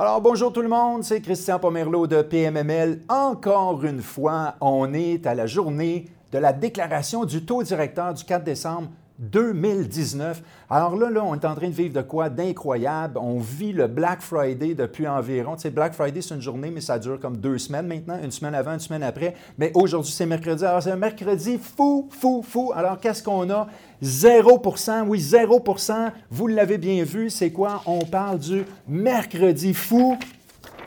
Alors bonjour tout le monde, c'est Christian Pomerleau de PMML. Encore une fois, on est à la journée de la déclaration du taux directeur du 4 décembre 2019. Alors là, là, on est en train de vivre de quoi d'incroyable. On vit le Black Friday depuis environ, tu sais, Black Friday, c'est une journée, mais ça dure comme deux semaines maintenant, une semaine avant, une semaine après. Mais aujourd'hui, c'est mercredi. Alors, c'est un mercredi fou, fou, fou. Alors, qu'est-ce qu'on a? 0% oui, 0% Vous l'avez bien vu, c'est quoi? On parle du mercredi fou,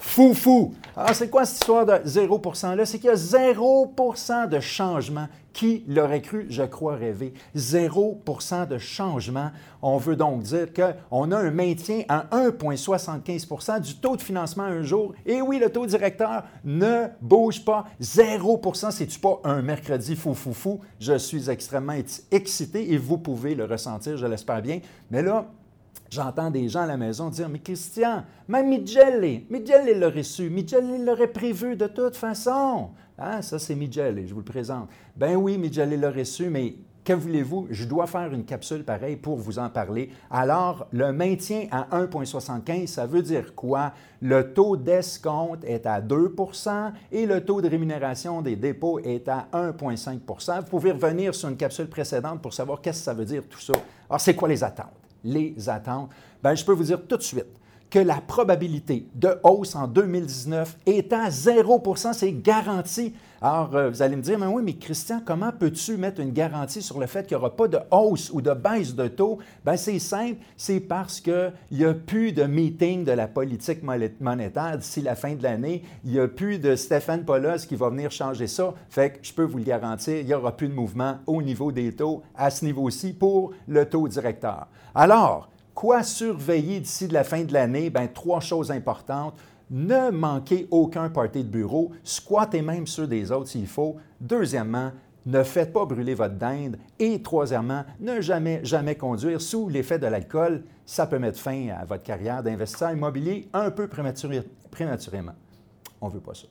fou, fou. Alors, c'est quoi cette histoire de 0% là? C'est qu'il y a 0% de changement qui l'aurait cru, je crois, rêver? 0% de changement. On veut donc dire qu'on a un maintien à 1,75% du taux de financement un jour. Et oui, le taux directeur ne bouge pas. 0% C'est-tu pas un mercredi fou, fou, fou? Je suis extrêmement excité et vous pouvez le ressentir, je l'espère bien. Mais là, J'entends des gens à la maison dire Mais Christian, même Midgelli, Midgelli l'aurait su, Midgelli l'aurait prévu de toute façon. Ah, ça, c'est Midgelli, je vous le présente. Ben oui, Midgelli l'aurait su, mais que voulez-vous? Je dois faire une capsule pareille pour vous en parler. Alors, le maintien à 1,75, ça veut dire quoi? Le taux d'escompte est à 2% et le taux de rémunération des dépôts est à 1,5% Vous pouvez revenir sur une capsule précédente pour savoir qu'est-ce que ça veut dire tout ça. Alors, c'est quoi les attentes? Les attentes, bien, je peux vous dire tout de suite que la probabilité de hausse en 2019 est à 0 c'est garanti. Alors, euh, vous allez me dire, mais oui, mais Christian, comment peux-tu mettre une garantie sur le fait qu'il n'y aura pas de hausse ou de baisse de taux? Bien, c'est simple, c'est parce qu'il n'y a plus de meeting de la politique monétaire d'ici la fin de l'année. Il n'y a plus de Stéphane Polos qui va venir changer ça. Fait que je peux vous le garantir, il n'y aura plus de mouvement au niveau des taux à ce niveau-ci pour le taux directeur. Alors, Quoi surveiller d'ici la fin de l'année? Bien, trois choses importantes. Ne manquez aucun party de bureau, squattez même ceux des autres s'il faut. Deuxièmement, ne faites pas brûler votre dinde. Et troisièmement, ne jamais, jamais conduire sous l'effet de l'alcool. Ça peut mettre fin à votre carrière d'investisseur immobilier un peu prématurément. On ne veut pas ça.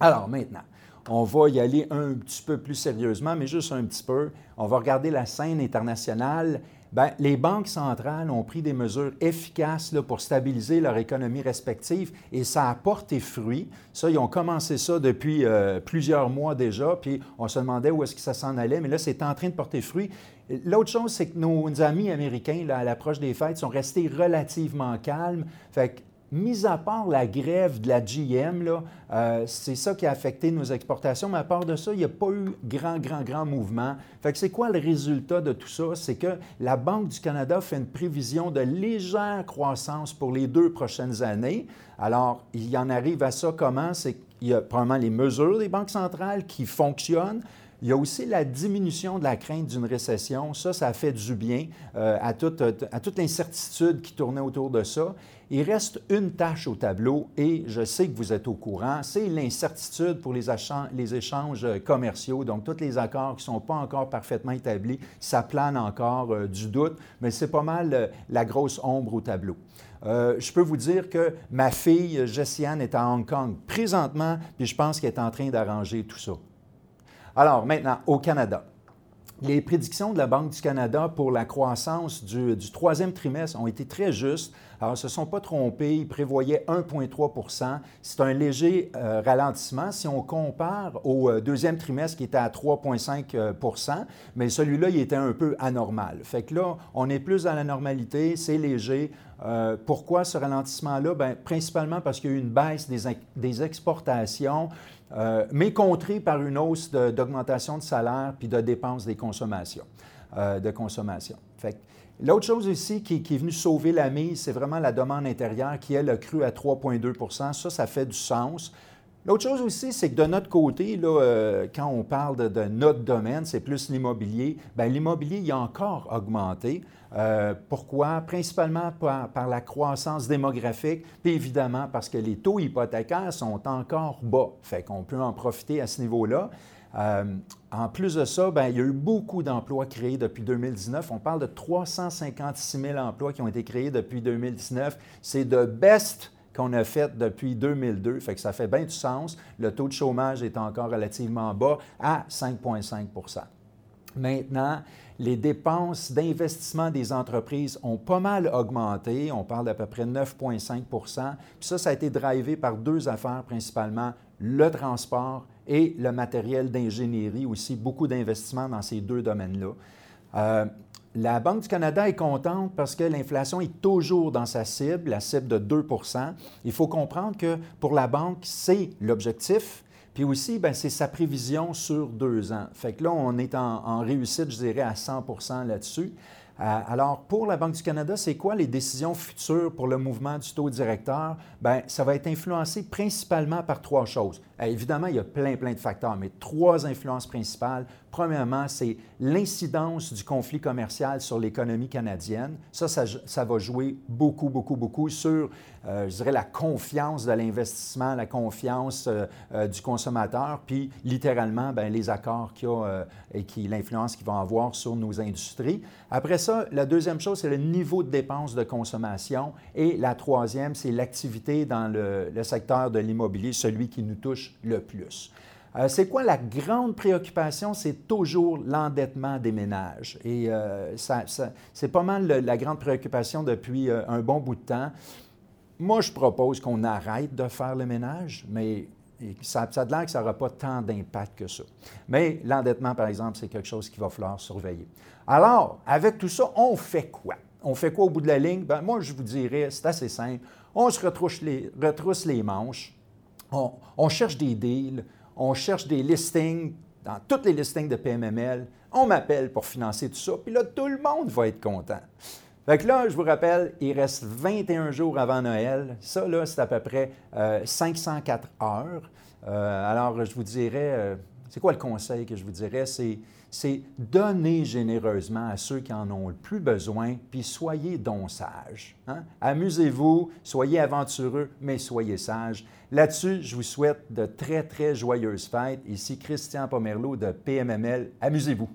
Alors maintenant, on va y aller un petit peu plus sérieusement, mais juste un petit peu. On va regarder la scène internationale Bien, les banques centrales ont pris des mesures efficaces pour stabiliser leur économie respective et ça a porté fruit. Ça, ils ont commencé ça depuis euh, plusieurs mois déjà, puis on se demandait où est-ce que ça s'en allait, mais là, c'est en train de porter fruit. L'autre chose, c'est que nos amis américains, à l'approche des fêtes, sont restés relativement calmes. Mis à part la grève de la GM, euh, c'est ça qui a affecté nos exportations, mais à part de ça, il n'y a pas eu grand, grand, grand mouvement. Fait c'est quoi le résultat de tout ça? C'est que la Banque du Canada fait une prévision de légère croissance pour les deux prochaines années. Alors, il y en arrive à ça comment? C'est qu'il y a probablement les mesures des banques centrales qui fonctionnent, il y a aussi la diminution de la crainte d'une récession. Ça, ça fait du bien euh, à, toute, à toute l'incertitude qui tournait autour de ça. Il reste une tâche au tableau et je sais que vous êtes au courant, c'est l'incertitude pour les, les, échanges commerciaux. Donc, tous les accords qui ne sont pas encore parfaitement établis, ça plane encore euh, du doute, mais c'est pas mal euh, la grosse ombre au tableau. je peux vous dire que ma fille, Jessiane, est à Hong Kong présentement, puis je pense qu'elle est en train d'arranger tout ça. Alors maintenant, au Canada. Les prédictions de la Banque du Canada pour la croissance du, troisième trimestre ont été très justes. Alors, ils ne se sont pas trompés. Ils prévoyaient 1,3 C'est un léger euh, ralentissement si on compare au euh, deuxième trimestre qui était à 3,5 euh, mais celui-là, il était un peu anormal. Fait que là, on est plus dans la normalité, c'est léger. Pourquoi ce ralentissement-là? Bien, principalement parce qu'il y a eu une baisse des, des exportations. Euh, mais contré par une hausse d'augmentation de, salaire puis de dépenses des consommations, euh, de consommation. L'autre chose aussi qui, est venue sauver la mise, c'est vraiment la demande intérieure qui, elle, a cru à 3,2% Ça, ça fait du sens. L'autre chose aussi, c'est que de notre côté, là, euh, quand on parle de, notre domaine, c'est plus l'immobilier, bien, l'immobilier il a encore augmenté. Euh, pourquoi? Principalement par, la croissance démographique, puis évidemment parce que les taux hypothécaires sont encore bas. Fait qu'on peut en profiter à ce niveau-là. Euh, en plus de ça, bien, il y a eu beaucoup d'emplois créés depuis 2019. On parle de 356 000 emplois qui ont été créés depuis 2019. C'est de best qu'on a fait depuis 2002. Fait que ça fait bien du sens. Le taux de chômage est encore relativement bas à 5,5% Maintenant, les dépenses d'investissement des entreprises ont pas mal augmenté. On parle d'à peu près 9,5 Puis ça, ça a été drivé par deux affaires principalement, le transport et le matériel d'ingénierie aussi, beaucoup d'investissements dans ces deux domaines-là. Euh, la Banque du Canada est contente parce que l'inflation est toujours dans sa cible, la cible de 2% Il faut comprendre que pour la banque, c'est l'objectif, puis aussi, ben, c'est sa prévision sur deux ans. Fait que là, on est en, réussite, je dirais, à 100% là-dessus. Euh, alors, pour la Banque du Canada, c'est quoi les décisions futures pour le mouvement du taux directeur? Bien, ça va être influencé principalement par trois choses. Euh, évidemment, il y a plein, plein de facteurs, mais trois influences principales. Premièrement, c'est l'incidence du conflit commercial sur l'économie canadienne. Ça, ça, va jouer beaucoup, beaucoup, beaucoup sur, je dirais, la confiance de l'investissement, la confiance euh, euh, du consommateur, puis littéralement, bien, les accords qu'il y a et qui, l'influence qu'ils vont avoir sur nos industries. Après ça, la deuxième chose, c'est le niveau de dépenses de consommation. Et la troisième, c'est l'activité dans le, secteur de l'immobilier, celui qui nous touche le plus. Euh, c'est quoi la grande préoccupation? C'est toujours l'endettement des ménages. Et euh, c'est pas mal la grande préoccupation depuis euh, un bon bout de temps. Moi, je propose qu'on arrête de faire le ménage, mais ça, ça a l'air que ça n'aura pas tant d'impact que ça. Mais l'endettement, par exemple, c'est quelque chose qu'il va falloir surveiller. Alors, avec tout ça, on fait quoi? On fait quoi au bout de la ligne? Ben, moi, je vous dirais, c'est assez simple. On se retrousse les, retrousse les manches, on, on cherche des deals, on cherche des listings dans tous les listings de PMML. On m'appelle pour financer tout ça, puis là, tout le monde va être content. Fait que là, je vous rappelle, il reste 21 jours avant Noël. Ça, là, c'est à peu près 504 euh, heures. Euh, alors, je vous dirais, euh, c'est quoi le conseil que je vous dirais? C'est, c'est donner généreusement à ceux qui en ont le plus besoin, puis soyez donc sages. Hein? Amusez-vous, soyez aventureux, mais soyez sages. Là-dessus, je vous souhaite de très, très joyeuses fêtes. Ici Christian Pomerleau de PMML. Amusez-vous.